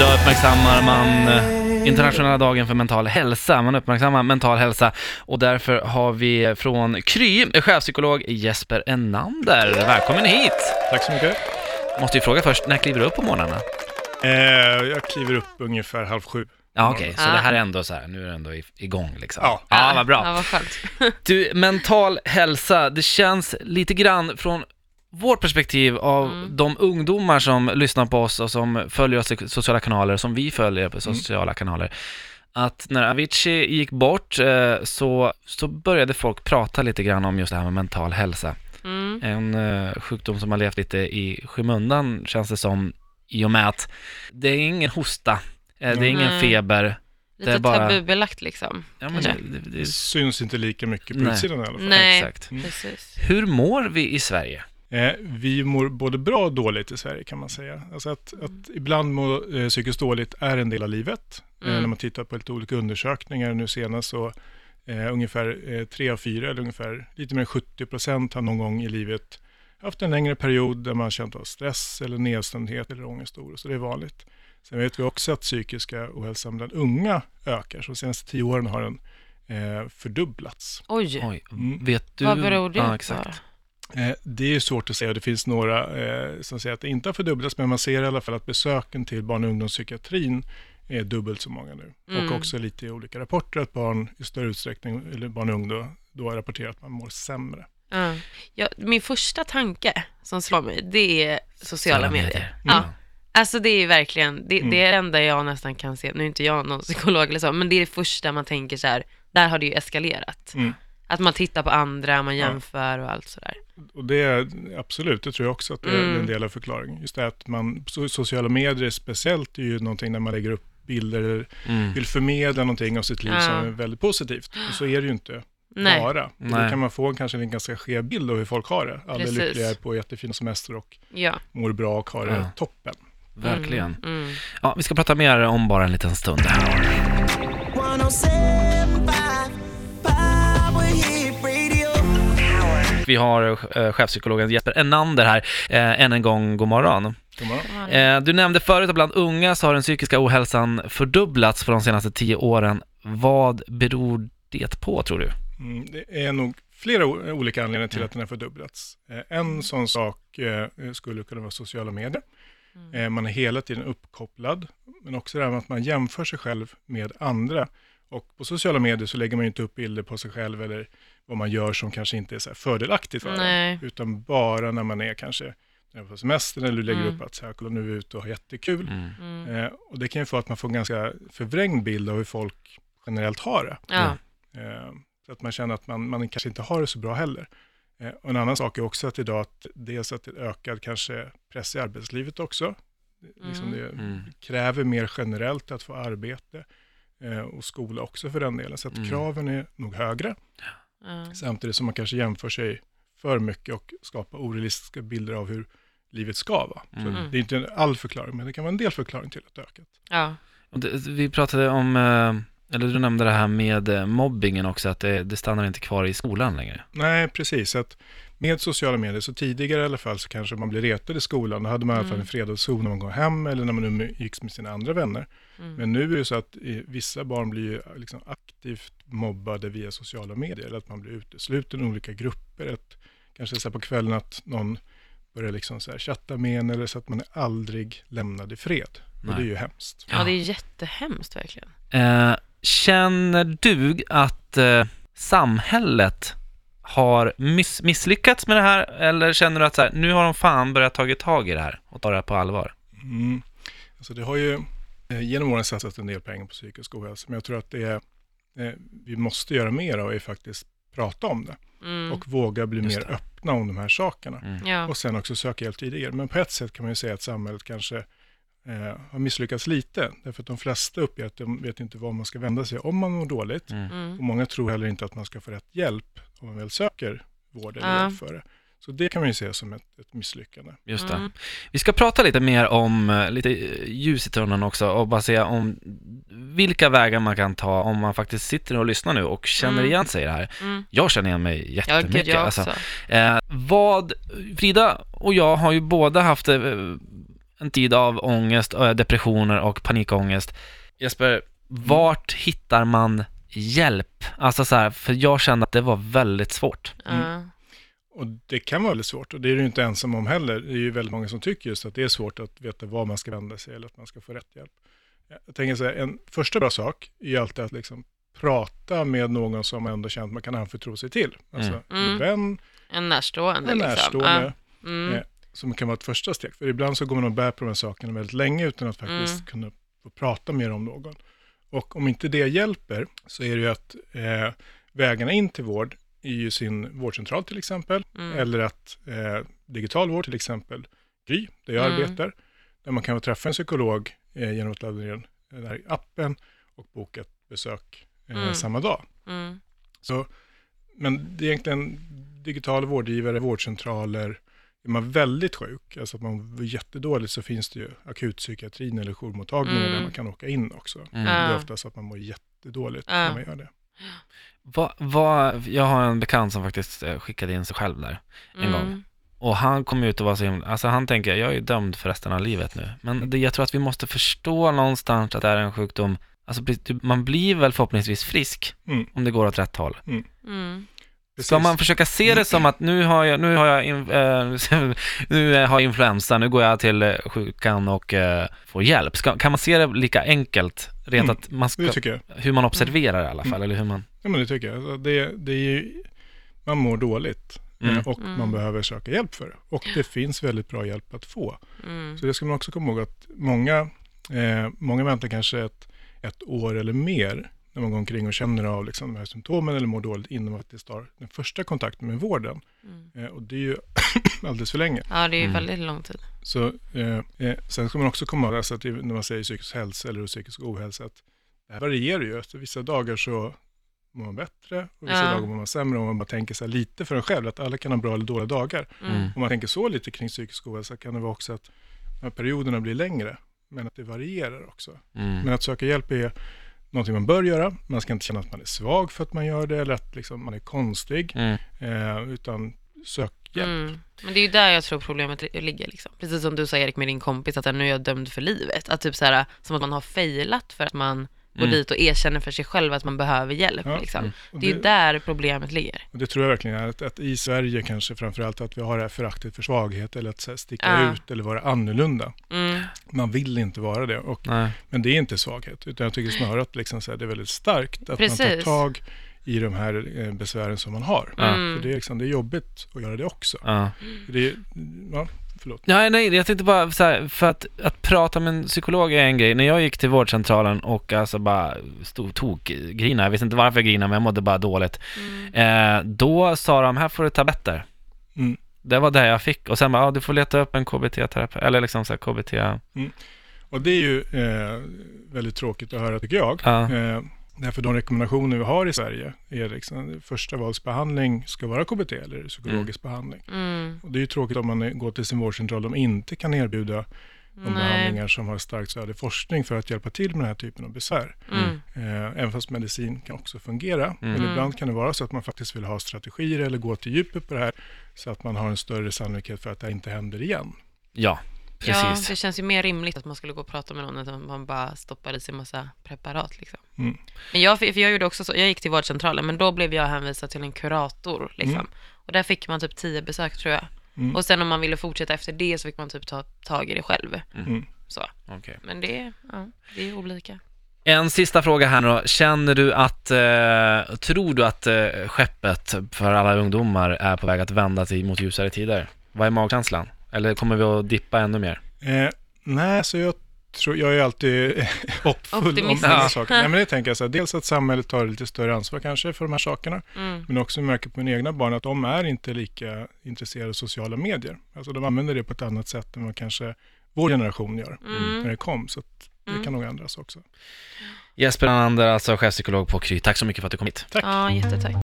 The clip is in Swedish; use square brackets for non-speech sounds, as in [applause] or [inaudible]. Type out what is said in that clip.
Idag uppmärksammar man eh, internationella dagen för mental hälsa. Man uppmärksammar mental hälsa och därför har vi från Kry chefpsykolog Jesper Enander. Välkommen hit! Tack så mycket. Måste ju fråga först, när kliver du upp på morgnarna? Eh, jag kliver upp ungefär halv sju. Ja, okej, så Ah. det här är ändå så här, nu är det ändå i- igång liksom. Ja. ja vad bra. Ja, vad skönt. Du, mental hälsa, det känns lite grann från vårt perspektiv av Mm. de ungdomar som lyssnar på oss och som följer oss i sociala kanaler, som vi följer på sociala kanaler, att när Avicii gick bort eh, så, så började folk prata lite grann om just det här med mental hälsa. Mm. En eh, sjukdom som har levt lite i skymundan känns det som, i och med att det är ingen hosta, eh, det är ingen feber. Lite Det är bara- tabubelagt liksom. Ja, men det, det, Det syns inte lika mycket på Nej. utsidan i alla fall. Nej, Exakt. precis. Hur mår vi i Sverige? Eh, vi mår både bra och dåligt i Sverige kan man säga. Alltså att, att ibland må eh, psykiskt dåligt är en del av livet. Eh, Mm. när man tittar på lite olika undersökningar nu senast så eh, ungefär eh, tre av fyra, eller ungefär lite mer än 70 procent har någon gång i livet haft en längre period där man känt av stress eller nedstämdhet eller ångestoro, så det är vanligt. Sen vet vi också att psykiska ohälsan bland unga ökar, så de senaste tio åren har den eh, fördubblats. Oj, Mm. vet du? vad beror det ja, på? exakt. Eh, Det är ju svårt att säga. Det finns några eh, som säger att det inte har fördubblats, men man ser i alla fall att besöken till barn och ungdomspsykiatrin är dubbelt så många nu. Mm. Och också lite i olika rapporter att barn i större utsträckning, eller barn och ungdom, då rapporterar att man mår sämre. Ja. Ja, min första tanke som slår mig, det är sociala medier. Ja. Alltså det är verkligen, det, Mm. det är det enda jag nästan kan se, nu är inte jag någon psykolog eller så, men det är det första man tänker så här, där har det ju eskalerat. Mm. Att man tittar på andra, man Ja. jämför och allt sådär. Och det är absolut, det tror jag också att det är Mm. en del av förklaringen. Just det att man, so- sociala medier speciellt är ju någonting när man lägger upp bilder eller Mm. vill förmedla någonting av sitt liv Ja. som är väldigt positivt. Och så är det ju inte Nej, bara. Då kan man få en, kanske en ganska skev bild av hur folk har det. Alla är lyckliga på jättefina semester och ja. mår bra och har det Ja. toppen. Verkligen. Mm. Mm. Ja, vi ska prata mer om bara en liten stund. 107.5 Vi har eh, chefpsykologen Jesper Enander här. Eh, än en gång, god morgon. God morgon. Eh, du nämnde förut att bland unga så har den psykiska ohälsan fördubblats på de senaste tio åren. Vad beror det på, tror du? Mm, det är nog flera olika anledningar till Mm. att den har fördubblats. En sån sak skulle kunna vara sociala medier. Mm. Man är hela tiden uppkopplad, men också det här med att man jämför sig själv med andra. Och på sociala medier så lägger man ju inte upp bilder på sig själv eller vad man gör som kanske inte är så här fördelaktigt för en. Nej. Utan bara när man är kanske när man är på semestern eller du lägger Mm. upp att så här, kolla nu är vi ute och har jättekul. Mm. Mm. Eh, och det kan ju få att man får en ganska förvrängd bild av hur folk generellt har det. Ja. Eh, så att man känner att man, man kanske inte har det så bra heller. Eh, och en annan sak är också att idag att dels att det är ökad kanske press i arbetslivet också. Liksom Mm. det Mm. kräver mer generellt att få arbete och skola också för den delen. Så att Mm. kraven är nog högre. Ja. Samtidigt som man kanske jämför sig för mycket och skapar orealistiska bilder av hur livet ska vara. Så Mm. det är inte en all förklaring, men det kan vara en del förklaring till att det ökat. Ja. Och det, vi pratade om, eh, eller du nämnde det här med eh, mobbingen också, att det, det stannar inte kvar i skolan längre. Nej, precis. Så Att med sociala medier, så tidigare i alla fall, så kanske man blev retad i skolan. Då hade man i alla fall Mm. en fredagszon när man går hem eller när man umgicks med sina andra vänner. Mm. Men nu är det så att eh, vissa barn blir ju liksom aktivt mobbade via sociala medier. Eller att man blir utesluten i olika grupper. Att, kanske så här på kvällen att någon börjar liksom så här chatta med en eller så att man är aldrig lämnad i fred. Och Nej. det är ju hemskt. ja, det är jättehemskt verkligen. Eh, känner du att eh, samhället har miss, misslyckats med det här, eller känner du att så här, nu har de fan börjat tagit tag i det här och ta det här på allvar? Mm. Alltså det har ju eh, genom åren satsat en del pengar på psykisk ohälsa, men jag tror att det är, eh, vi måste göra mer av är faktiskt prata om det Mm. och våga bli Just mer det. öppna om de här sakerna. Mm. ja. Och sen också söka hjälp tidigare. Men på ett sätt kan man ju säga att samhället kanske eh, har misslyckats lite, därför att de flesta uppger att de vet inte var man ska vända sig om man mår dåligt. Mm. Mm. Och många tror heller inte att man ska få rätt hjälp om man väl söker vård eller Ja. hjälp för det. Så det kan man ju se som ett, ett misslyckande. Just det. Mm. Vi ska prata lite mer om eh, lite eh, ljus i tunneln också och bara se om vilka vägar man kan ta om man faktiskt sitter och lyssnar nu och känner Mm. igen sig i det här. Mm. Jag känner igen mig Ja, jättemycket. jag alltså. också. Eh, vad, Frida och jag har ju båda haft eh, en tid av ångest, depressioner och panikångest. Jesper, vart hittar man hjälp? Alltså så här, för jag kände att det var väldigt svårt. Ja. Och det kan vara väldigt svårt och det är du inte ensam om heller. Det är ju väldigt många som tycker just att det är svårt att veta var man ska vända sig eller att man ska få rätt hjälp. Jag tänker så här, en första bra sak är ju alltid att liksom prata med någon som man ändå känner att man kan anförtro sig till. Alltså Mm. en vän, En närstående en liksom. närstående, Ja. Mm. eh, som kan vara ett första steg. För ibland så går man och bär på de här sakerna väldigt länge utan att faktiskt Mm. kunna få prata mer om någon. Och om inte det hjälper så är det ju att eh, vägarna in till vård ju sin vårdcentral till exempel, Mm. eller att eh, digital vård till exempel, Gry, där jag Mm. arbetar, där man kan träffa en psykolog eh, genom att ladda ner den här appen och boka ett besök eh, Mm. samma dag. Mm. Så, men det är egentligen digital vårdgivare, vårdcentraler, är man väldigt sjuk, alltså att man är jättedåligt så finns det ju akutpsykiatrin eller jourmottagningar Mm. där man kan åka in också. Mm. Det är ofta så att man mår jättedåligt Ja. när man gör det. Va, va, jag har en bekant som faktiskt eh, skickade in sig själv där. En gång. Mm. Och han kommer ut och vara så himla, alltså han tänker, jag är dömd för resten av livet nu. Men det, jag tror att vi måste förstå någonstans att det är en sjukdom, alltså man blir väl förhoppningsvis frisk Mm. om det går åt rätt håll. Mm. Ska man försöka se det som att nu har jag, nu har jag, in, eh, [laughs] nu har jag influensa, nu går jag till eh, sjukan och eh, får hjälp. Ska, kan man se det lika enkelt, rent Mm, att man ska, Det tycker jag. hur man observerar i alla fall, Mm. eller hur man... Ja, men det tycker jag. Alltså, Det, det är ju, man mår dåligt eh, Mm. och Mm. man behöver söka hjälp för det. Och det finns väldigt bra hjälp att få. Mm. Så det ska man också komma ihåg att många, eh, många väntar kanske ett, ett år eller mer när man går omkring och känner av liksom, de här symptomen eller mår dåligt innan man faktiskt har den första kontakten med vården. Mm. Eh, och det är ju [coughs] alldeles för länge. Ja, det är ju Mm. väldigt lång tid. Så, eh, eh, sen ska man också komma ihåg alltså att det, när man säger psykisk hälsa eller psykisk ohälsa, att det här varierar ju. Alltså, vissa dagar så mår man bättre och vissa Ja. dagar mår man sämre. Om man bara tänker så här lite för en själv, att alla kan ha bra eller dåliga dagar. Mm. Om man tänker så lite kring psykisk ohälsa kan det vara också att de här perioderna blir längre, men att det varierar också. Mm. Men att söka hjälp är någonting man bör göra. Man ska inte känna att man är svag för att man gör det eller att liksom man är konstig, Mm. eh, utan sök hjälp. Mm. Men det är ju där jag tror problemet li- ligger. Liksom. Precis som du sa Erik med din kompis, att nu är jag dömd för livet. Att typ så här, som att man har failat för att man går Mm. dit och erkänner för sig själv att man behöver hjälp. Ja. Liksom. Mm. Det är ju där problemet ligger. Och det tror jag verkligen är att, att i Sverige kanske framförallt att vi har det här föraktet för svaghet eller att här, sticka Ja. ut eller vara annorlunda. Mm. Man vill inte vara det, och, Nej. men det är inte svaghet, utan jag tycker snarare att liksom, så här, det är väldigt starkt att man tar Precis. tag i de här eh, besvären som man har. Mm. För det är, liksom, det är jobbigt att göra det också. Det ja, förlåt. Nej, nej, jag tänkte bara så här, för att, att prata med en psykolog är en grej. När jag gick till vårdcentralen och alltså bara stod tokgrina, jag visste inte varför jag grinade, men jag mådde bara dåligt. Mm. Eh, då sa de, här får du tabletter. Mm. Det var det jag fick. Och sen bara, ja, du får leta upp en KBT-terapeut, eller liksom så här KBT. Och det är ju eh, väldigt tråkigt att höra tycker jag. Ja. Eh, därför de rekommendationer vi har i Sverige är liksom första valsbehandling ska vara KBT eller psykologisk behandling. Mm. Och det är ju tråkigt om man går till sin vårdcentral och inte kan erbjuda de Nej. behandlingar som har starkt stöd i forskning för att hjälpa till med den här typen av besvär. Mm. Eh, även fast medicin kan också fungera. Men Mm. ibland kan det vara så att man faktiskt vill ha strategier eller gå till djupet på det här så att man har en större sannolikhet för att det inte händer igen. Ja, Ja, precis. det känns ju mer rimligt att man skulle gå och prata med någon än att man bara stoppar i sig massa preparat. Liksom. Mm. Men jag, för jag gjorde också så, jag gick till vårdcentralen, men då blev jag hänvisad till en kurator. Liksom. Mm. Och där fick man typ tio besök tror jag. Mm. Och sen om man ville fortsätta efter det så fick man typ ta tag i det själv. Mm. Så. Okej. Men det, är- ja, det är olika. En sista fråga här då. Känner du att, eh, tror du att eh, skeppet för alla ungdomar är på väg att vända sig mot ljusare tider? Vad är magkänslan? Eller kommer vi att dippa ännu mer? Eh, nej, så jag tror, jag är alltid [laughs] hoppfull om Optimist. många Ja. saker. Nej, men det [laughs] tänker jag så här, dels att samhället tar lite större ansvar kanske för de här sakerna, Mm. men också märker på mina egna barn att de är inte lika intresserade av sociala medier. Alltså de använder det på ett annat sätt än vad kanske vår generation gör Mm. när det kom, så att det Mm. kan nog ändras också. Jesper Anander, alltså chefpsykolog på Kry. Tack så mycket för att du kom hit. Tack! Ja, jättetack.